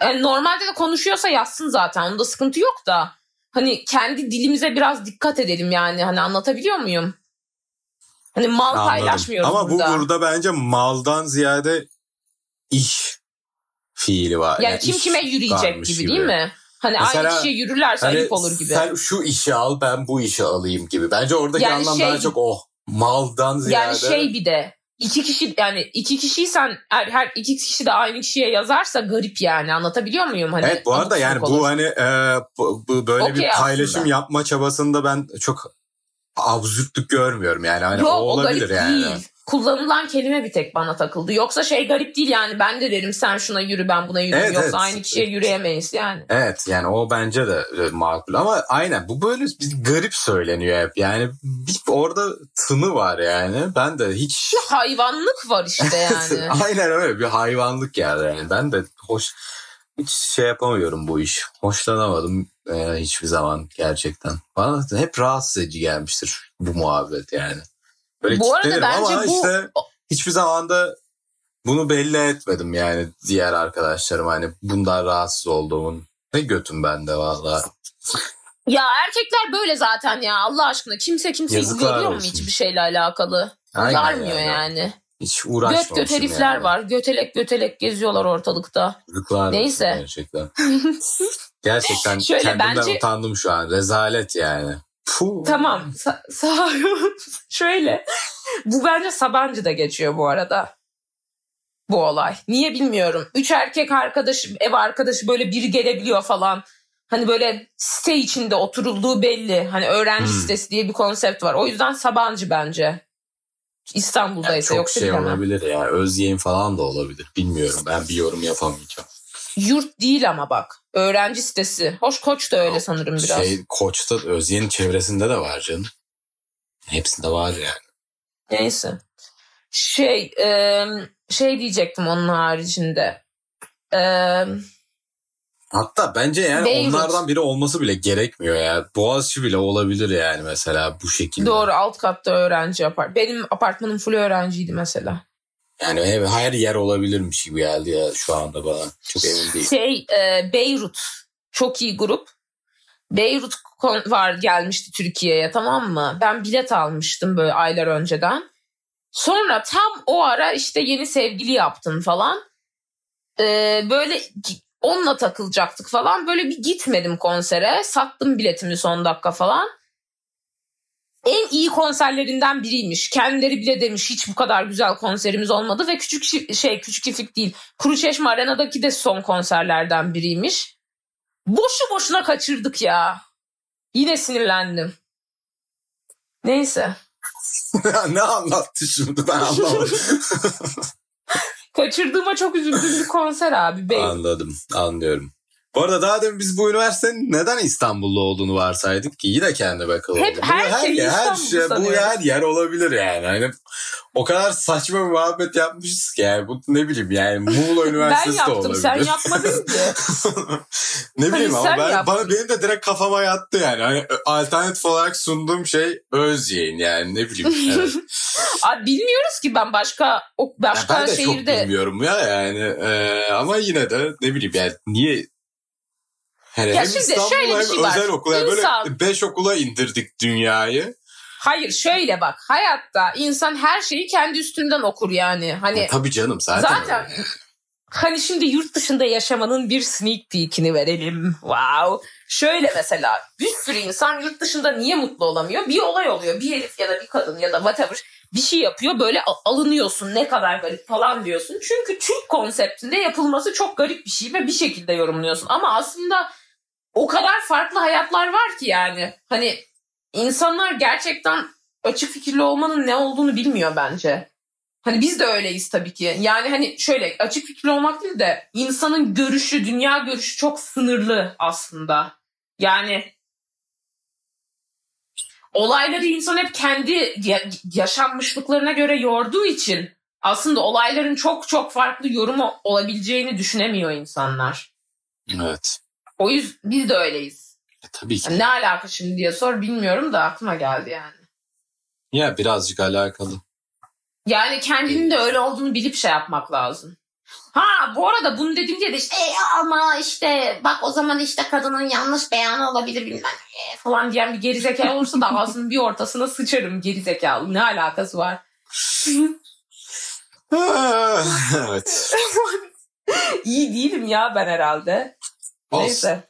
Yani normalde de konuşuyorsa yazsın zaten. Onda sıkıntı yok da. Hani kendi dilimize biraz dikkat edelim yani. Hani anlatabiliyor muyum? Hani mal Anladım. paylaşmıyoruz Ama burada. bu burada bence maldan ziyade iş fiili var. yani kim iş kime yürüyecek varmış gibi, değil mi? Hani Mesela, aynı kişiye yürürlerse Hani ayıp olur gibi. Sen şu işi al ben bu işi alayım gibi. Bence oradaki Yani anlam şey- daha çok o. Maldan ziyade. Yani şey bir de iki kişi yani iki kişiysen her, her iki kişi de aynı kişiye yazarsa garip yani anlatabiliyor muyum? Hani Evet bu arada yani sabuk bu olur. hani e, bu, bu böyle Okey bir paylaşım aslında. yapma çabasında ben çok absürtlük görmüyorum yani. Hani Yok o o olabilir garip yani. değil. Kullanılan kelime bir tek bana takıldı. Yoksa şey garip değil yani ben de derim sen şuna yürü ben buna yürüyeyim. Evet, Yoksa evet. aynı kişiye yürüyemeyiz yani. Evet yani o bence de e, makul ama aynen bu böyle bir garip söyleniyor hep yani bir orada tını var yani ben de hiç Bir hayvanlık var işte yani. aynen öyle bir hayvanlık yani. yani ben de hoş hiç şey yapamıyorum bu iş hoşlanamadım e, hiçbir zaman gerçekten bana hep rahatsız edici gelmiştir bu muhabbet yani. Böyle Bu arada bence ama bu- işte hiçbir zaman da bunu belli etmedim yani diğer arkadaşlarım hani bundan rahatsız olduğumun. Ne götüm bende valla. ya erkekler böyle zaten ya Allah aşkına kimse kimseyi Yazıklar uyarıyor mu hiçbir şeyle alakalı? Aynen Uyarmıyor yani. yani. Hiç Göt uğraşmamışım göt herifler yani. var. Götelek götelek geziyorlar ortalıkta. Çocuklar Neyse. Gerçekten. Gerçekten Şöyle kendimden bence- utandım şu an. Rezalet yani. Puh. Tamam. Sa- sağ Şöyle. Bu bence Sabancı'da geçiyor bu arada. Bu olay. Niye bilmiyorum. Üç erkek arkadaş, ev arkadaşı böyle biri gelebiliyor falan. Hani böyle site içinde oturulduğu belli. Hani öğrenci Hmm. sitesi diye bir konsept var. O yüzden Sabancı bence. İstanbul'da Yani yoksa şey bilemem. olabilir ya. Özyeğin falan da olabilir. Bilmiyorum. Ben bir yorum yapamayacağım. Yurt değil ama bak. Öğrenci sitesi. Hoş Koç da öyle sanırım biraz. Şey, Koç'ta Özyeğin çevresinde de var canım. Hepsinde var yani. Neyse. Şey e, şey diyecektim onun haricinde. E, Hatta bence yani Beyrut. onlardan biri olması bile gerekmiyor ya. Boğaziçi bile olabilir yani mesela bu şekilde. doğru alt katta öğrenci yapar. Benim apartmanım full öğrenciydi mesela. Yani ev, her yer olabilirmiş gibi geldi ya şu anda bana. Çok emin değilim. Şey e, Beyrut çok iyi grup. Beyrut var gelmişti Türkiye'ye tamam mı? Ben bilet almıştım böyle aylar önceden. Sonra tam o ara işte yeni sevgili yaptın falan. E, böyle onunla takılacaktık falan. Böyle bir gitmedim konsere. Sattım biletimi son dakika falan. En iyi konserlerinden biriymiş. Kendileri bile demiş hiç bu kadar güzel konserimiz olmadı ve küçük şey küçük çiftlik değil. Kuruçeşme Arena'daki de son konserlerden biriymiş. Boşu boşuna kaçırdık ya. Yine sinirlendim. Neyse. ne anlattı şimdi ben anlamadım. Kaçırdığıma çok üzüldüğüm bir konser abi. Bey. Anladım, anlıyorum. Bu arada daha demin biz bu üniversitenin neden İstanbul'da olduğunu varsaydık ki yine kendi bakalım. Hep her şeyi İstanbul bu sanıyoruz. her yer olabilir yani. Hani o kadar saçma bir muhabbet yapmışız ki yani bu ne bileyim yani Muğla Ben Üniversitesi de yaptım olabilir. sen yapmadın ki. ne bileyim Hani ama ben, yaptın. bana benim de direkt kafama yattı yani. Hani alternatif olarak sunduğum şey Özyeğin yani ne bileyim. Evet. Abi bilmiyoruz ki ben başka o Ya başka ben de çok şehirde bilmiyorum ya yani Ee, ama yine de ne bileyim yani niye yani Ya hem şimdi İstanbul şöyle bir şey var. özel okul yani böyle İnsan- beş okula indirdik dünyayı. Hayır şöyle bak hayatta insan her şeyi kendi üstünden okur yani. Hani Ya, tabii canım zaten. zaten öyle. hani şimdi yurt dışında yaşamanın bir sneak peek'ini verelim. Wow. Şöyle mesela bir sürü insan yurt dışında niye mutlu olamıyor? Bir olay oluyor. Bir herif ya da bir kadın ya da whatever bir şey yapıyor böyle alınıyorsun ne kadar garip falan diyorsun. Çünkü Türk konseptinde yapılması çok garip bir şey ve bir şekilde yorumluyorsun. Ama aslında o kadar farklı hayatlar var ki yani. Hani insanlar gerçekten açık fikirli olmanın ne olduğunu bilmiyor bence. Hani biz de öyleyiz tabii ki. Yani hani şöyle açık fikirli olmak değil de insanın görüşü, dünya görüşü çok sınırlı aslında. Yani olayları insan hep kendi ya- yaşanmışlıklarına göre yorduğu için aslında olayların çok çok farklı yorumu olabileceğini düşünemiyor insanlar. Evet. O yüzden biz de öyleyiz. E, tabii ki. Yani ne alaka şimdi diye sor bilmiyorum da aklıma geldi yani. Ya birazcık alakalı. Yani kendinin de öyle olduğunu bilip şey yapmak lazım. Ha bu arada bunu dediğimde de işte "E, ama işte bak o zaman işte kadının yanlış beyanı olabilir bilmem ne falan diyen bir gerizekalı olursa da ağzının bir ortasına sıçarım gerizekalı. Ne alakası var? evet. İyi değilim ya ben herhalde. Olsun. Neyse.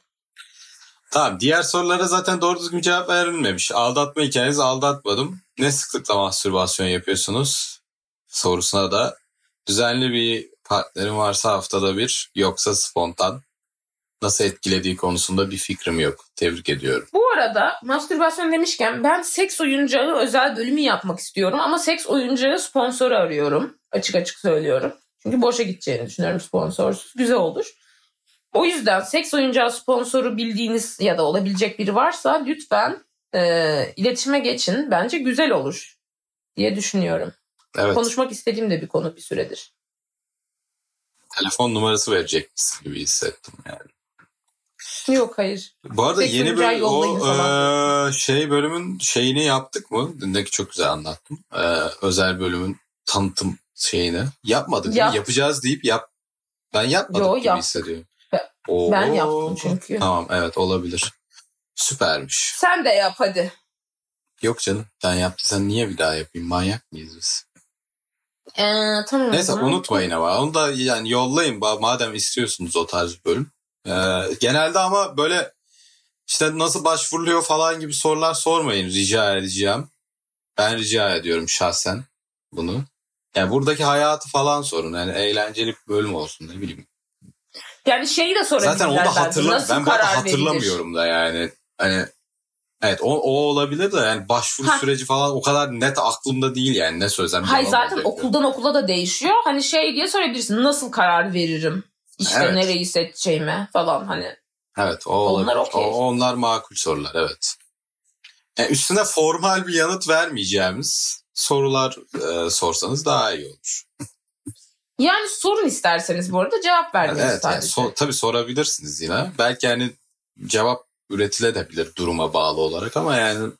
Tamam diğer sorulara zaten doğru düzgün cevap verilmemiş. Aldatma hikayenizi aldatmadım. Ne sıklıkla mastürbasyon yapıyorsunuz? Sorusuna da düzenli bir partnerim varsa haftada bir yoksa spontan. Nasıl etkilediği konusunda bir fikrim yok. Tebrik ediyorum. Bu arada mastürbasyon demişken ben seks oyuncağı özel bölümü yapmak istiyorum ama seks oyuncağı sponsoru arıyorum. Açık açık söylüyorum. Çünkü boşa gideceğini düşünüyorum sponsorsuz. Güzel olur. O yüzden seks oyuncağı sponsoru bildiğiniz ya da olabilecek biri varsa lütfen e, iletişime geçin. Bence güzel olur diye düşünüyorum. Evet. Konuşmak istediğim de bir konu bir süredir. Telefon numarası verecek misin gibi hissettim yani. Yok hayır. Bu arada Seks yeni yollayın o eee, şey bölümün şeyini yaptık mı? Dindeki çok güzel anlattım. Eee, özel bölümün tanıtım şeyini. Yapmadık değil mi? Yap. Yapacağız deyip yap. Ben yapmadık Yo, gibi yap. hissediyorum. Oo. Ben yaptım çünkü. Tamam evet olabilir. Süpermiş. Sen de yap hadi. Yok canım ben yaptıysan niye bir daha yapayım? Manyak mıyız biz? Ee, tamam. Neyse zaman. unutmayın ama onu da yani yollayın madem istiyorsunuz o tarz bir bölüm. Ee, genelde ama böyle işte nasıl başvuruluyor falan gibi sorular sormayın rica edeceğim. Ben rica ediyorum şahsen bunu. Yani buradaki hayatı falan sorun. Yani eğlenceli bir bölüm olsun ne bileyim. Yani şeyi de sorabilirler Zaten onu da bence. hatırlam Nasıl ben bu arada karar verilir? hatırlamıyorum da yani. Hani evet o, o olabilir de yani başvuru Ha. süreci falan o kadar net aklımda değil yani ne söylesem. Hayır zaten olacak. okuldan okula da değişiyor. Hani şey diye sorabilirsin. Nasıl karar veririm? İşte Evet. nereyi seçeceğime falan hani. Evet o Onlar olabilir. okey. O- onlar makul sorular evet. Yani üstüne formal bir yanıt vermeyeceğimiz sorular e, sorsanız daha iyi olur. Yani sorun isterseniz bu arada cevap evet yani sadece. so- tabii sorabilirsiniz yine. Belki yani cevap üretilebilir duruma bağlı olarak ama yani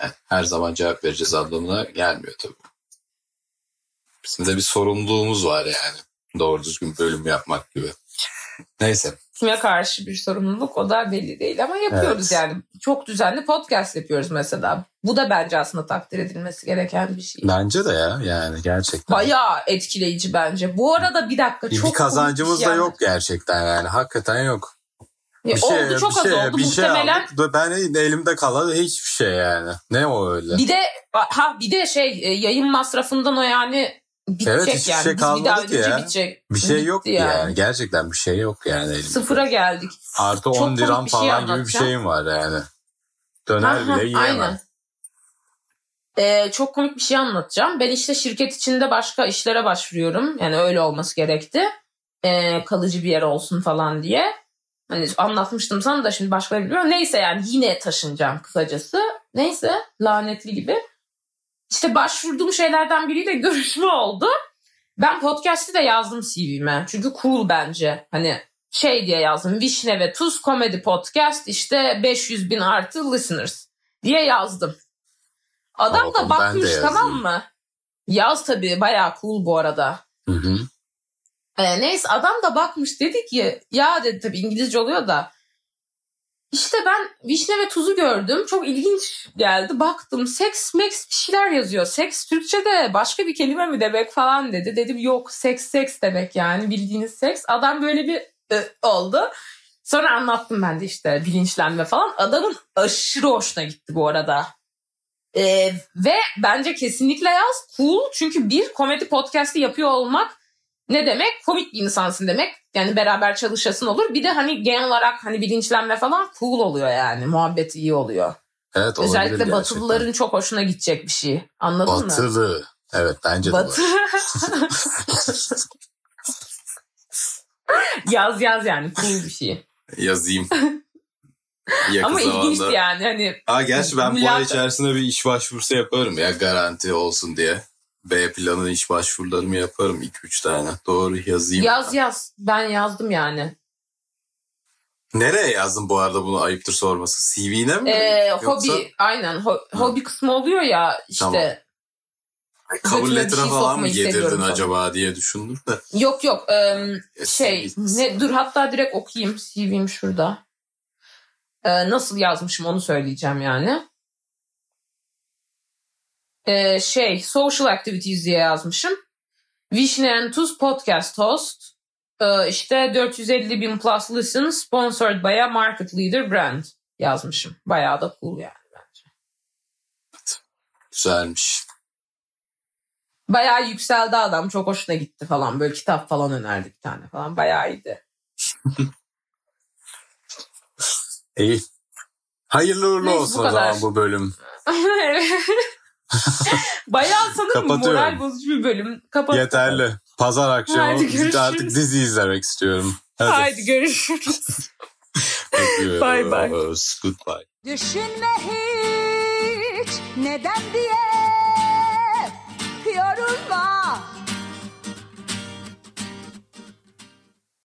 eh, her zaman cevap vereceğiz anlamına gelmiyor tabii. Bizim de bir sorumluluğumuz var yani. Doğru düzgün bölüm yapmak gibi. Neyse. Kime karşı bir sorumluluk o da belli değil ama yapıyoruz Evet. yani. Çok düzenli podcast yapıyoruz mesela. Bu da bence aslında takdir edilmesi gereken bir şey. Bence de ya yani gerçekten. Bayağı etkileyici bence. Bu arada bir dakika bir, çok bir kazancımız da şey yok gerçekten yani hakikaten yok. Ya Bir şey, oldu çok bir az şey, oldu bir şey muhtemelen. aldık. Ben elimde kalan hiçbir şey yani. Ne o öyle? Bir de ha bir de şey e, yayın masrafından o yani bitecek Evet, hiçbir yani. şey Biz bir daha kalmadı ki ya. bitecek. Bir şey yok ki yani. Gerçekten bir şey yok yani elimde. Sıfıra geldik. Artı Çok 10 komik liram şey falan gibi bir şeyim var yani. Döner Aha, bile yiyemem. Aynen. Ee, çok komik bir şey anlatacağım. Ben işte şirket içinde başka işlere başvuruyorum. Yani öyle olması gerekti. Ee, kalıcı bir yer olsun falan diye. Hani anlatmıştım sana da şimdi başka bilmiyorum. Neyse yani yine taşınacağım kısacası. Neyse lanetli gibi. İşte başvurduğum şeylerden biriyle görüşme oldu. Ben podcast'i de yazdım CV'me. Çünkü cool bence. Hani şey diye yazdım. Vişne ve Tuz Komedi Podcast işte 500 bin artı listeners diye yazdım. Adam da bakmış tamam mı? Yaz tabii bayağı cool bu arada. Hı hı. Ee, neyse adam da bakmış dedi ki ya dedi tabii İngilizce oluyor da işte ben vişne ve tuzu gördüm. Çok ilginç geldi. Baktım seks meks bir şeyler yazıyor. Seks Türkçe'de başka bir kelime mi demek falan dedi. Dedim yok seks seks demek yani bildiğiniz seks. Adam böyle bir "Ü" oldu. Sonra anlattım ben de işte bilinçlenme falan. Adamın aşırı hoşuna gitti bu arada. Ee, ve bence kesinlikle yaz. Cool. Çünkü bir komedi podcast'i yapıyor olmak ne demek? Komik bir insansın demek. Yani beraber çalışasın olur. Bir de hani genel olarak hani bilinçlenme falan cool oluyor yani. Muhabbet iyi oluyor. Evet olabilir Özellikle gerçekten. Batılıların çok hoşuna gidecek bir şey. Anladın mı? Batılı. Evet bence de Batı. yaz yaz yani cool bir şey. Yazayım. Yakın Ama zamanda. ilginçti yani hani Ha gerçi ben bu ay içerisinde bir iş başvurusu yaparım ya garanti olsun diye. B planı iş başvurularımı yaparım 2-3 tane. Doğru yazayım. yaz yaz. Ben yazdım yani. Nereye yazdın bu arada bunu ayıptır sorması? CV'ne mi? Ee, Yoksa hobi aynen Ho- hobi kısmı oluyor ya işte. Tamam. bir letter'a şey falan mı yedirdin falan. acaba diye düşündüm de. Yok yok E, şey ne, dur hatta direkt okuyayım CV'm şurada. Ee, nasıl yazmışım onu söyleyeceğim yani. Ee, şey social activities diye yazmışım. Vişne Tuz podcast host. Ee, işte 450 bin plus listen sponsored by a market leader brand yazmışım. Bayağı da cool yani bence. Güzelmiş. Bayağı yükseldi adam. Çok hoşuna gitti falan. Böyle kitap falan önerdi bir tane falan. Bayağı iyiydi. İyi. Hayırlı uğurlu Neyse, bu olsun o kadar. zaman bu bölüm. Bayağı sanırım moral bozucu bir bölüm. Kapat. Yeterli. Pazar akşamı Haydi görüşürüz. artık dizi izlemek istiyorum. Hadi. Haydi görüşürüz. Bye bye. Goodbye. Düşünme hiç neden diye